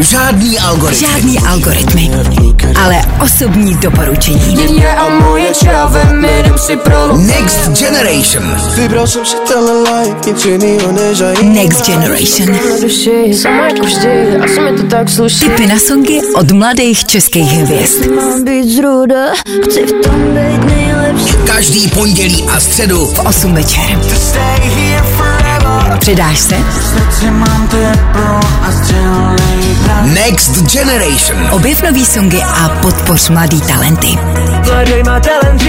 Žádný algoritmy. Žádný algoritmy, ale osobní doporučení. Next Generation. Next Generation. Tipy na songy od mladých českých hvězd. Každý pondělí a středu v 8 večer. Přidáš se? Next Generation. Objev nový songy a podpoř mladý talenty. Mladej má talent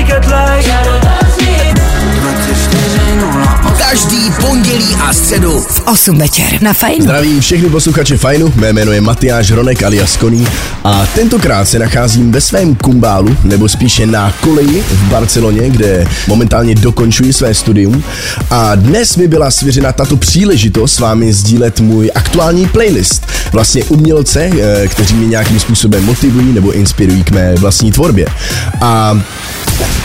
Každý pondělí a středu V 8 večer na Fajnu. Zdravím všechny posluchače Fajnu, mé jméno je Matyáš Ronek alias Koný a tentokrát se nacházím ve svém kumbálu, nebo spíše na koleji v Barceloně, kde momentálně dokončuji své studium a dnes mi byla svěřena tato příležitost s vámi sdílet můj aktuální playlist. Vlastně umělce, eh, kteří mě nějakým způsobem motivují nebo inspirují k mé vlastní tvorbě. A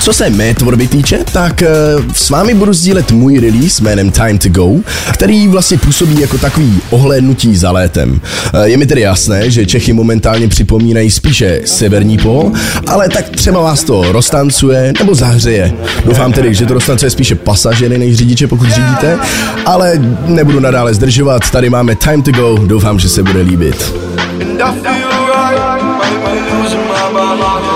co se mé tvorby týče, tak eh, s vámi budu sdílet můj release jménem Time to Go, který vlastně působí jako takový ohlédnutí za létem. Eh, Je mi tedy jasné, že Čechy momentálně připomínají spíše severní pól, ale tak třeba vás to roztancuje nebo zahřeje. Doufám tedy, že to roztancuje spíše pasažery než řidiče, pokud řídíte, ale nebudu nadále zdržovat, tady máme Time to Go, doufám, že se bude líbit. And I feel right, be losing my mind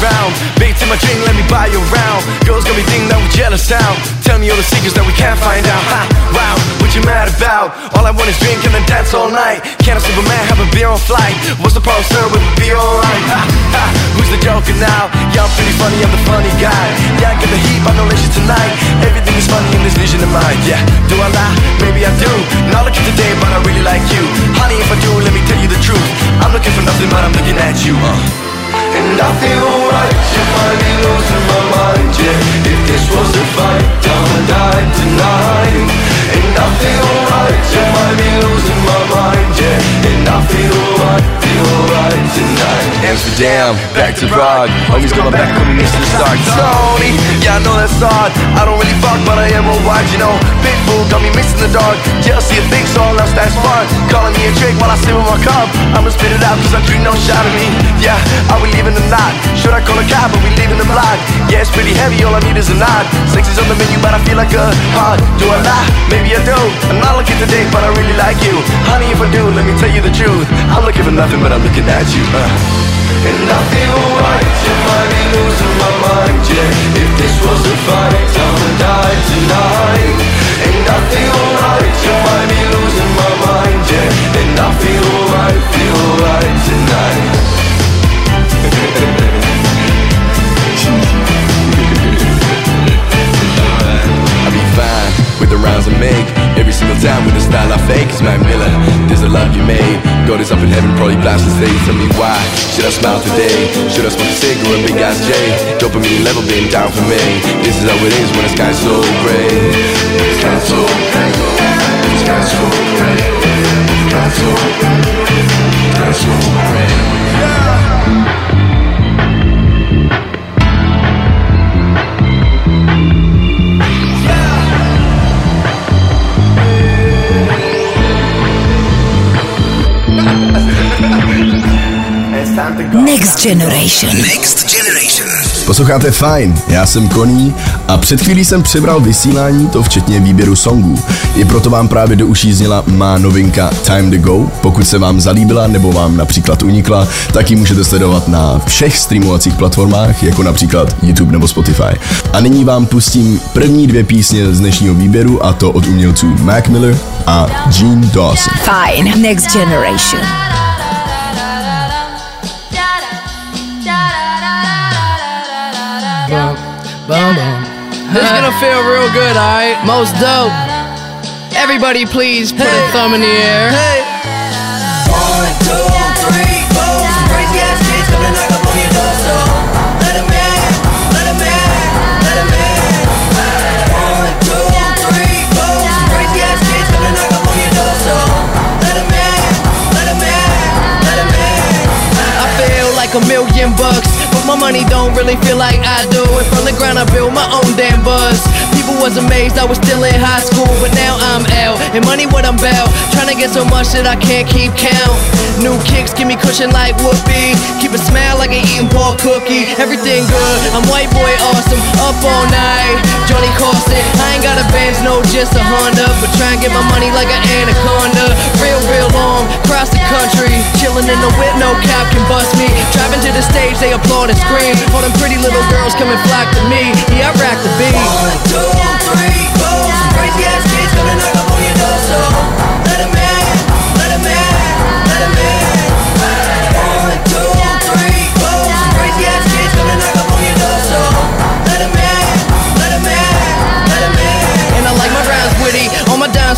around. Beats in my drink, let me buy you around. Girls got me thinking that we jealous now. Tell me all the secrets that we can't find out. Ha, wow, what you mad about? All I want is drink and then dance all night. Can't a simple man have a beer on flight? What's the problem, sir? Will it be alright? Ha, ha, who's the joker now? Yeah, I'm pretty funny, I'm the funny guy. Yeah, I get the heat, but no leisure tonight. Everything is funny in this vision of mine. Yeah, do I lie? Maybe I do. Not looking today, but I really like you. Honey, if I do, let me tell you the truth. I'm looking for nothing, but I'm looking at you. Uh. And I feel right, you might be losing my mind, yeah. If this was a fight, I'ma die tonight. And I feel right, you might be losing my mind, yeah. And I feel right, Amsterdam, back to Prague. Oh, Homies got my back when we miss the start. Tony, yeah, I know that's hard. I don't really fuck, but I am worldwide, you know. Pitbull got me missing the dark. Jealousy of things, all else that's fun. Calling me a trick while I sit with my cup. I'ma spit it out, cause I drink no shot of me. Yeah, are we leaving or not? Should I call a cab, but we leaving the block? Yeah, it's pretty heavy, all I need is a nod. Sex is on the menu, but I feel like a hard. Do I lie? Maybe I do. I'm not looking to date, but I really like you. Honey, if I do, let me tell you the truth. I'm looking for nothing, but I'm looking at you. Uh. And I feel right, you might be losing my mind, yeah If this was a fight, I'ma die tonight And I feel in heaven, probably blasting stage. Tell me why should I smile today? Should I smoke a cigarette, big ass J? Dopamine level being down for me. This is how it is when the sky's so. The sky's so. The sky's so. The sky's so. The sky's so gray. Next Generation. Next Generation. Posloucháte fajn, já jsem Koní a před chvílí jsem přebral vysílání, to včetně výběru songů. I proto vám právě do uší zněla má novinka Time to Go. Pokud se vám zalíbila nebo vám například unikla, tak ji můžete sledovat na všech streamovacích platformách, jako například YouTube nebo Spotify. A nyní vám pustím první dvě písně z dnešního výběru a to od umělců Mac Miller a Gene Dawson. Fine. Next Generation. This is gonna feel real good, alright? Most dope. Everybody, please put a thumb in the air. One, two, three, four. Some crazy ass kids come to knock up on your door So let in, let in, let in. One, two, three, four. Some crazy ass kids come to knock up on your door So let in, let in, let in. I feel like a million bucks, my money don't really feel like I do. And from the ground, I built my own damn buzz. People was amazed I was still in high school, but now I'm. And money what I'm about. Trying to get so much that I can't keep count. New kicks give me cushion like whoopee. Keep a smile like an eating pork cookie. Everything good. I'm white boy awesome. Up all night. Johnny Carson. I ain't got a Benz, no, just a Honda. But try and get my money like an anaconda. Real, real long. Across the country. Chilling in the whip, no cap can bust me. Driving to the stage, they applaud and scream. All them pretty little girls come and flock to me. Yeah, I rack the beat. One, two, three, four. Crazy ass kids gonna up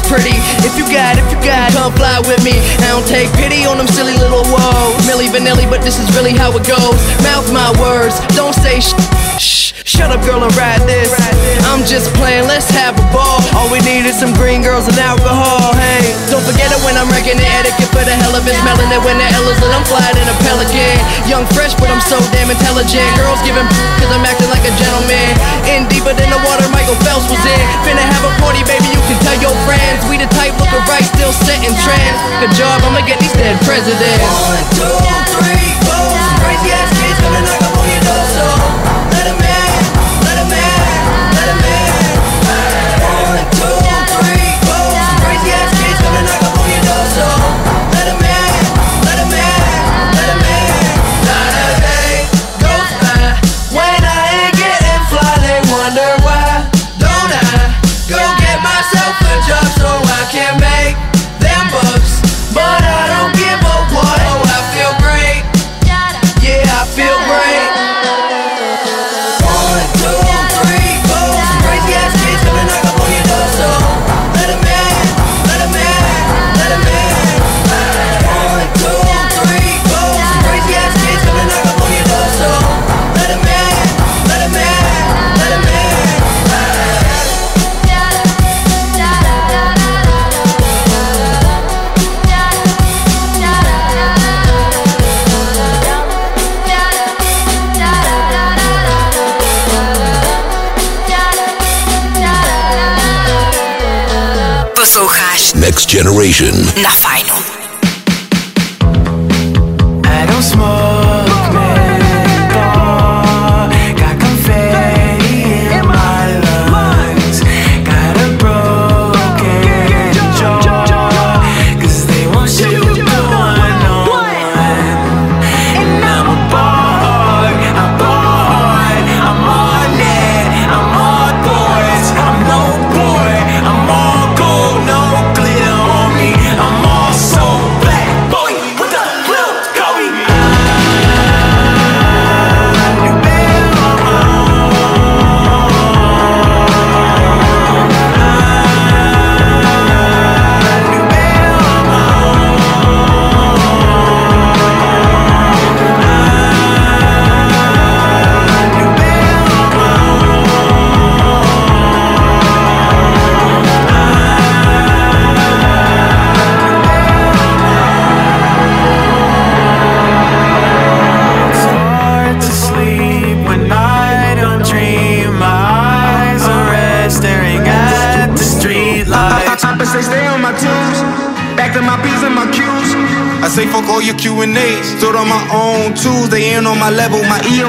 pretty. If you got, if you got, come fly with me. I don't take pity on them silly little woes. Milli Vanilli, but this is really how it goes. Mouth my words, don't say sh. Shh, shut up, girl, and ride this. I'm just playing, let's have a ball. All we need is some green girls and alcohol. Forget it when I'm wrecking the etiquette for the hell of it. Smelling it when the L is lit, I'm flying in a pelican. Young, fresh, but I'm so damn intelligent. Girls giving cause I'm acting like a gentleman. In deeper than the water Michael Phelps was in. Finna have a party, baby, you can tell your friends. We the type looking right, still set in trance. Good job, I'ma get these dead presidents. One, two, three, four. Crazy ass Next Generation. na.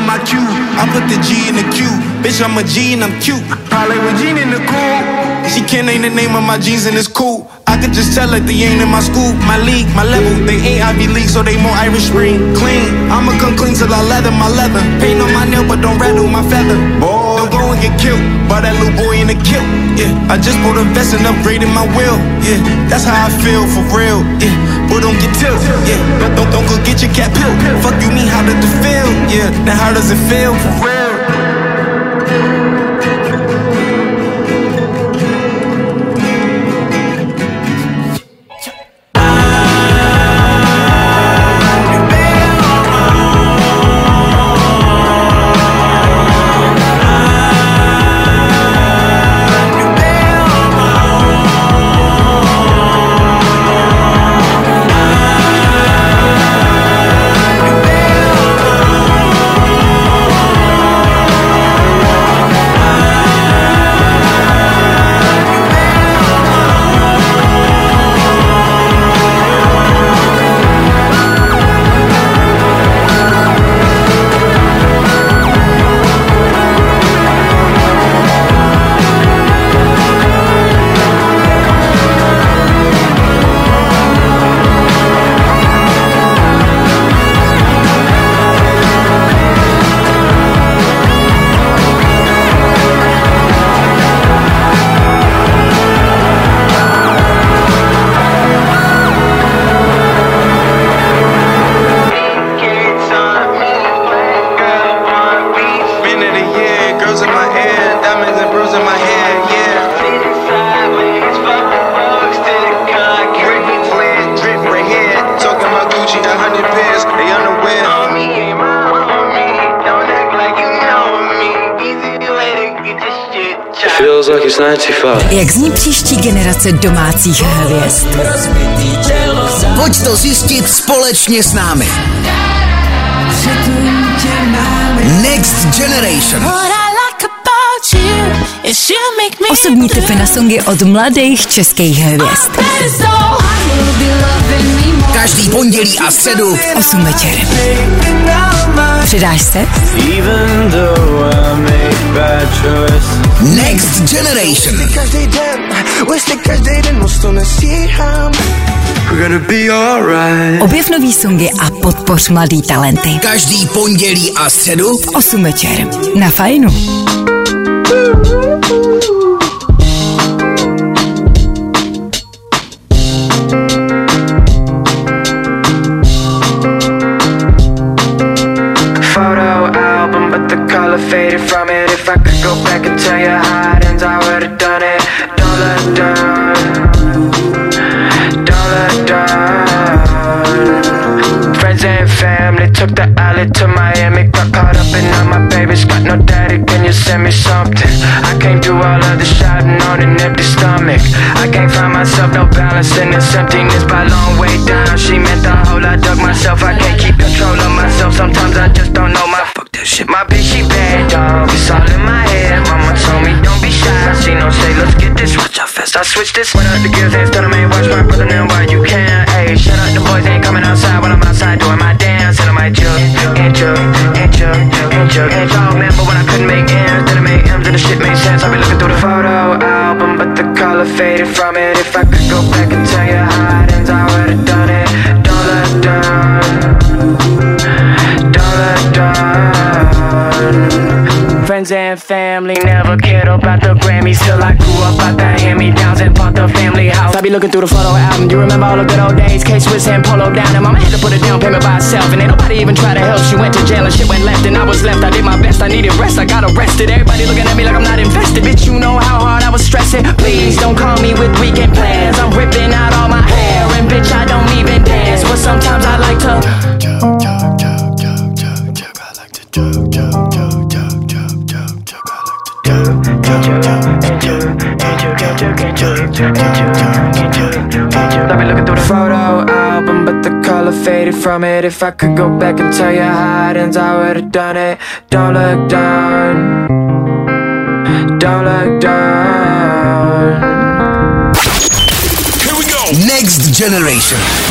My Q. I put the G in the Q, bitch I'm a G and I'm cute. Parlay with Jean in the cool. She can't name the name of my jeans and it's cool. I could just tell that they ain't in my school, my league, my level. They ain't Ivy League, so they more Irish green. Clean, I'ma come clean till I leather my leather. Paint on my nail, but don't rattle my feather. Boy, don't go and get killed by that little boy in the kilt. Yeah, I just bought a vest and upgraded my will. Yeah, that's how I feel for real. Yeah, boy, don't get tilt. Yeah, don't, don't, don't go get your cat pill. Fuck you, mean how did it feel? Yeah, now how does it feel for real? Generace domácích hvězd? Pojď to zjistit společně s námi. Next Generation. Osobní tipy na songy od mladých českých hvězd. Každý pondělí a středu v 8 večer. Přidáš se? Next Generation. We're gonna be alright. Objev nový songy a podpoř mladý talenty. Každý pondělí a středu v 8 večer. Na fajnu. Me something? I can't do all of the shouting on an empty stomach. I can't find myself, no balance in this emptiness by long way down. She meant the whole, I dug myself. I can't keep control of myself. Sometimes I just don't know my fuck that shit. My bitch, she bad, dog. It's all in my head. Mama told me, don't be shy. She no say, let's get this. Watch out fast I switch this. When up the gears, hands done, I may watch my brother now while you can. Hey, shut up, the boys ain't coming outside when I'm outside doing my dance. Faded from it. If I could go back and tell you how it ends, I would've done it. Don't look down. Don't look down. Friends and family never cared about the Grammys till I grew up out the hand-me-downs and bought be looking through the photo album. You remember all the good old days? K Swiss and Polo down, and mama had to put a down payment by herself, and ain't nobody even try to help. She went to jail and shit went left, and I was left. I did my best. I needed rest. I got arrested. Everybody looking at me like I'm not invested. Bitch, you know how hard I was stressing. Please don't call me with weekend plans. I'm ripping out all my hair, and bitch, I don't even dance. But sometimes I like to. I've been looking through the photo album, but the color faded from it. If I could go back and tell you how it ends, I would've done it. Don't look down. Don't look down. Here we go. Next Generation.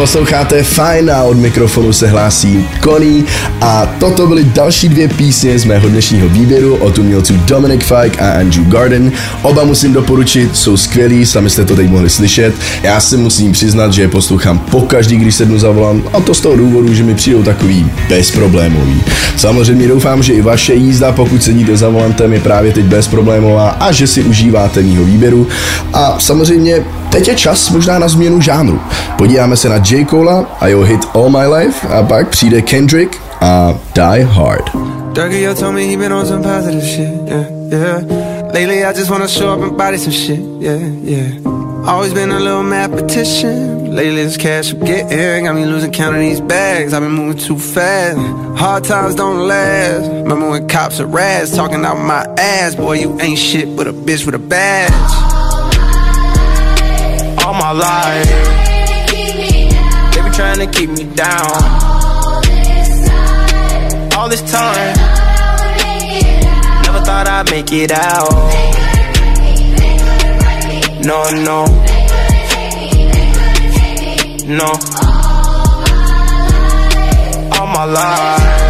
Posloucháte fajn a od mikrofonu se hlásí Koný a toto byly další dvě písně z mého dnešního výběru od umělců Dominic Fike a Andrew Garden. Oba musím doporučit, jsou skvělí, sami jste to teď mohli slyšet. Já si musím přiznat, že je poslouchám pokaždý, když sednu za volant a to z toho důvodu, že mi přijdou takový bezproblémový. Samozřejmě doufám, že i vaše jízda, pokud sedíte za volantem, je právě teď bezproblémová a že si užíváte mýho výběru. A samozřejmě teď je čas možná na změnu žánru. Podíváme se na J. Cola a jeho hit All My Life a pak přijde Kendrick a Die Hard. Dougie, yo told me he been on some positive shit, yeah, yeah. Lately, I just wanna show up and body some shit, yeah, yeah. Always been a little mathematician. Lately, this cash I'm getting got me losing count of these bags. I've been moving too fast. Hard times don't last. Remember when cops are rats talking out my ass? Boy, you ain't shit but a bitch with a badge. My life, they be trying to keep me down. All this time, never thought I'd make it out. No, no, no. All my life,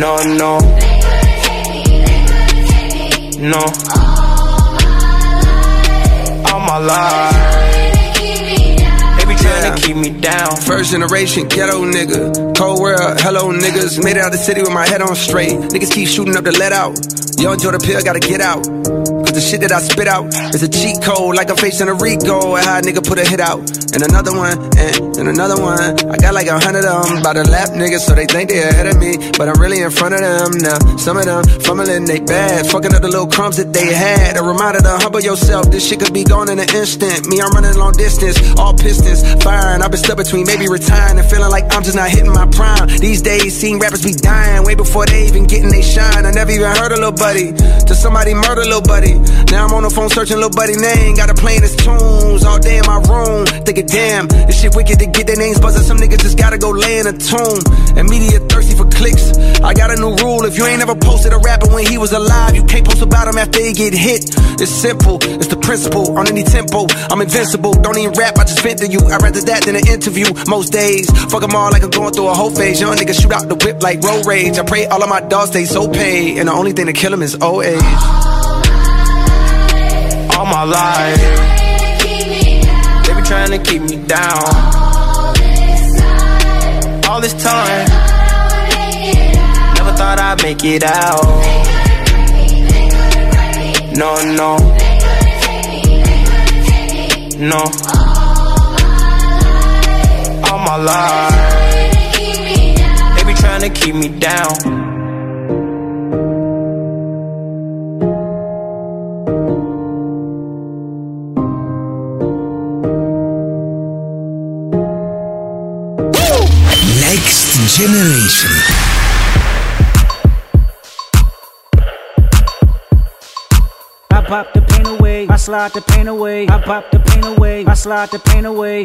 No, no, no. All my life, they be trying to keep me down. First generation ghetto nigga. Cold world, hello niggas. Made it out the city with my head on straight. Niggas keep shooting up the let out. Young the Pill gotta get out. The shit that I spit out is a cheat code, like I'm facing a Rico. And how a nigga put a hit out. And another one, and, and another one. I got like a hundred of them by the lap niggas, so they think they ahead of me. But I'm really in front of them now. Some of them fumbling they bad, fucking up the little crumbs that they had. A reminder to humble yourself, this shit could be gone in an instant. Me, I'm running long distance, all pistons firing. I've been stuck between maybe retiring and feeling like I'm just not hitting my prime. These days, seeing rappers be dying way before they even getting they shine. I never even heard a little buddy till somebody murder little buddy. Now I'm on the phone searching little buddy name, got to playing his tunes all day in my room. Thinking, damn, this shit wicked to get their names buzzing. Some niggas just gotta go lay in a tomb. And media thirsty for clicks. I got a new rule: if you ain't ever posted a rapper when he was alive, you can't post about him after he get hit. It's simple, it's the principle. On any tempo, I'm invincible. Don't even rap, I just vent to you. I'd rather that than an interview. Most days, fuck 'em all like I'm going through a whole phase. Young niggas shoot out the whip like road rage. I pray all of my dogs stay so paid, and the only thing to kill kill 'em is old age. All my life. They be trying to keep me down. All this time, never thought I'd make it out. No, no, no. All my life, they be trying to keep me down. Generation. I pop the pain away, I slide the pain away, I pop the pain away, I slide the pain away.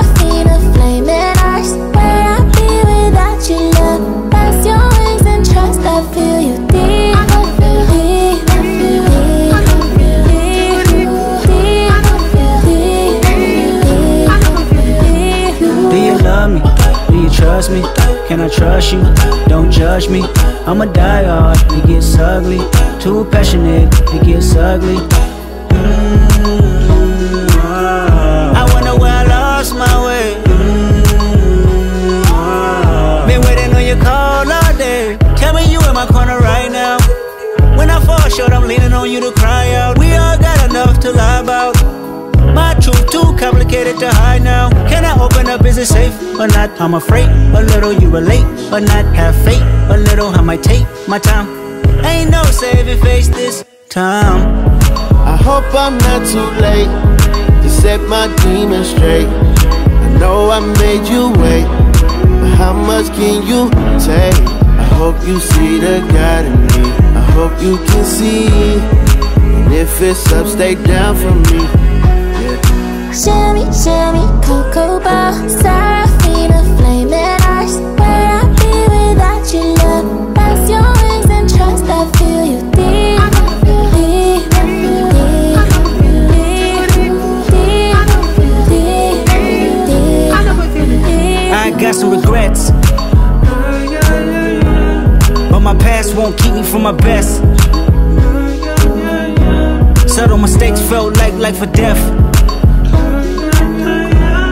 trust me? Can I trust you? Don't judge me. I'm a diehard. It gets ugly. Too passionate. It gets ugly. Mm, ah. I wonder where I lost my way. Mm, ah. Been waiting on your call all day. Tell me you in my corner right now. When I fall short, I'm leaning on you to cry out. We all got enough to lie about. Truth too complicated to hide now. Can I open up? Is it safe or not? I'm afraid a little you relate or not. Have faith a little. I might take my time. Ain't no saving face this time. I hope I'm not too late to set my demons straight. I know I made you wait, but how much can you take? I hope you see the God in me. I hope you can see. And if it's up, stay down for me. Shimmy, shimmy, cocoa bar, Serafina, flaming eyes. Where I be without your love? That's your wings and trust. I feel you. Deep. I got some regrets. But my past won't keep me from my best. Subtle mistakes felt like life or death.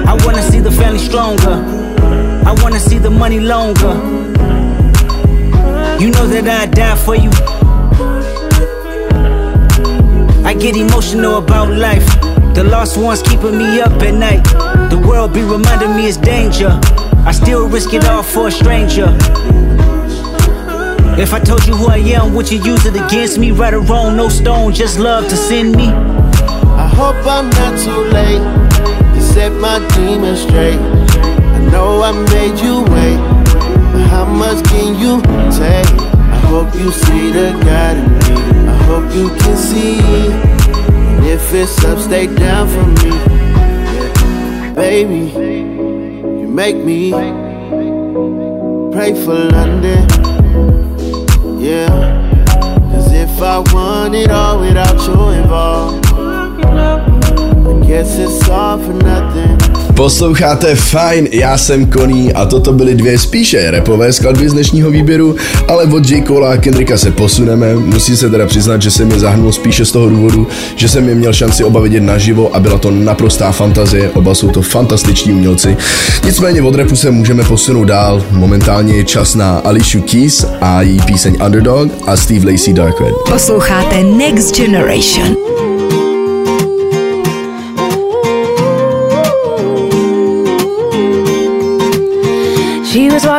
I wanna see the family stronger. I wanna see the money longer. You know that I'd die for you. I get emotional about life. The lost ones keeping me up at night. The world be reminding me it's danger. I still risk it all for a stranger. If I told you who I am, would you use it against me? Right or wrong, no stone, just love to send me. I hope I'm not too late to set my demons straight. I know I made you wait, but how much can you take? I hope you see the God in me. I hope you can see. And if it's up, stay down for me. Baby, you make me pray for London. Posloucháte fajn, já jsem Koný a toto byly dvě spíše repové skladby z dnešního výběru, ale od J. Cole a Kendricka se posuneme. Musím se teda přiznat, že jsem je zahrnul spíše z toho důvodu, že jsem je měl šanci oba vidět naživo a byla to naprostá fantazie, oba jsou to fantastiční umělci. Nicméně od repu se můžeme posunout dál, momentálně je čas na Alicia Keys a její píseň Underdog a Steve Lacy Dark Red. Posloucháte Next Generation.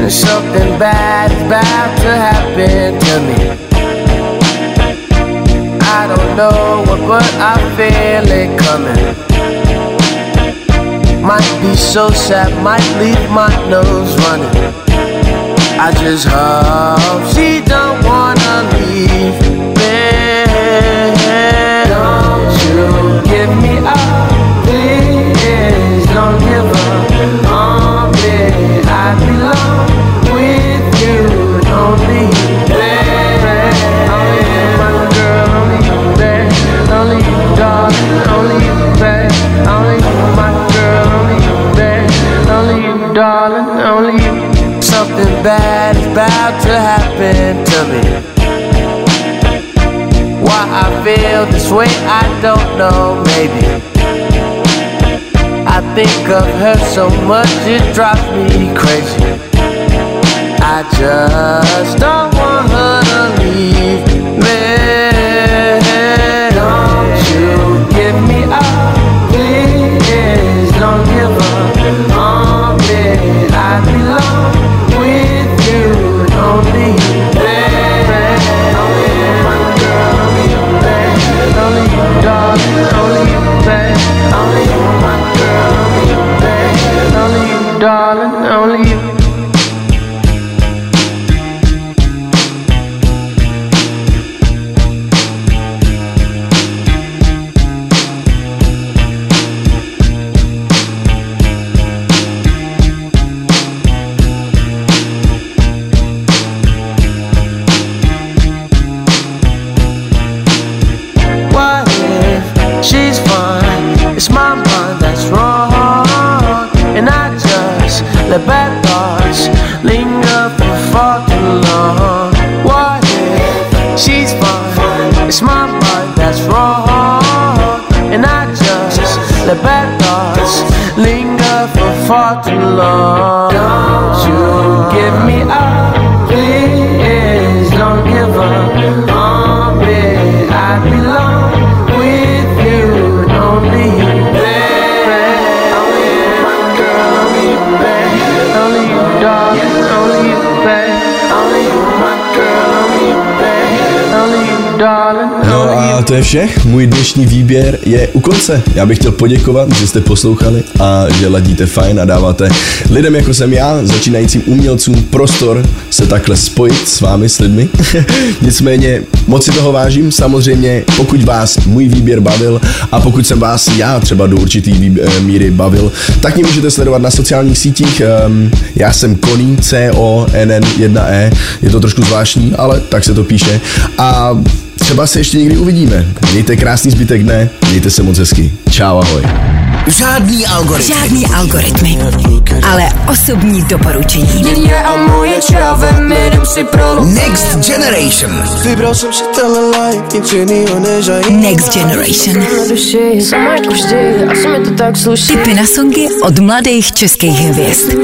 And something bad is about to happen to me. I don't know what, but I feel it coming. Might be so sad, might leave my nose running. I just hope she don't wanna leave me. Don't you give me up, please. Don't give up me. Why I feel this way, I don't know, maybe. I think of her so much, it drives me crazy. I just don't want her to leave far too long. Don't you give me up, No a to je vše. Můj dnešní výběr je u konce. Já bych chtěl poděkovat, že jste poslouchali a že ladíte fajn a dáváte lidem jako jsem já, začínajícím umělcům, prostor se takhle spojit s vámi, s lidmi. Nicméně moc si toho vážím. Samozřejmě, pokud vás můj výběr bavil a pokud jsem vás já třeba do určitý výb- eh, míry bavil, tak mě můžete sledovat na sociálních sítích. Ehm, Já jsem Koný, C-O-N-N-1-E. Je to trošku zvláštní, ale tak se to píše. A třeba se ještě někdy uvidíme. Mějte krásný zbytek dne, mějte se moc hezky. Čau, ahoj. Žádný algoritmy. Žádný algoritmy. Ale osobní doporučení. Next Generation. Next Generation. Tipy na songy od mladých českých hvězd.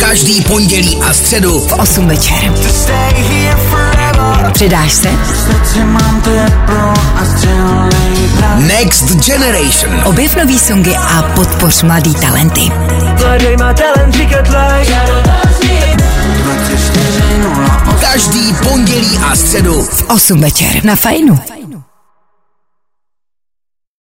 Každý pondělí a středu v 8 večer. Přidáš se? Next Generation. Objev nový songy a podpoř mladý talenty. Každý pondělí a středu V 8 večer na Fajnu.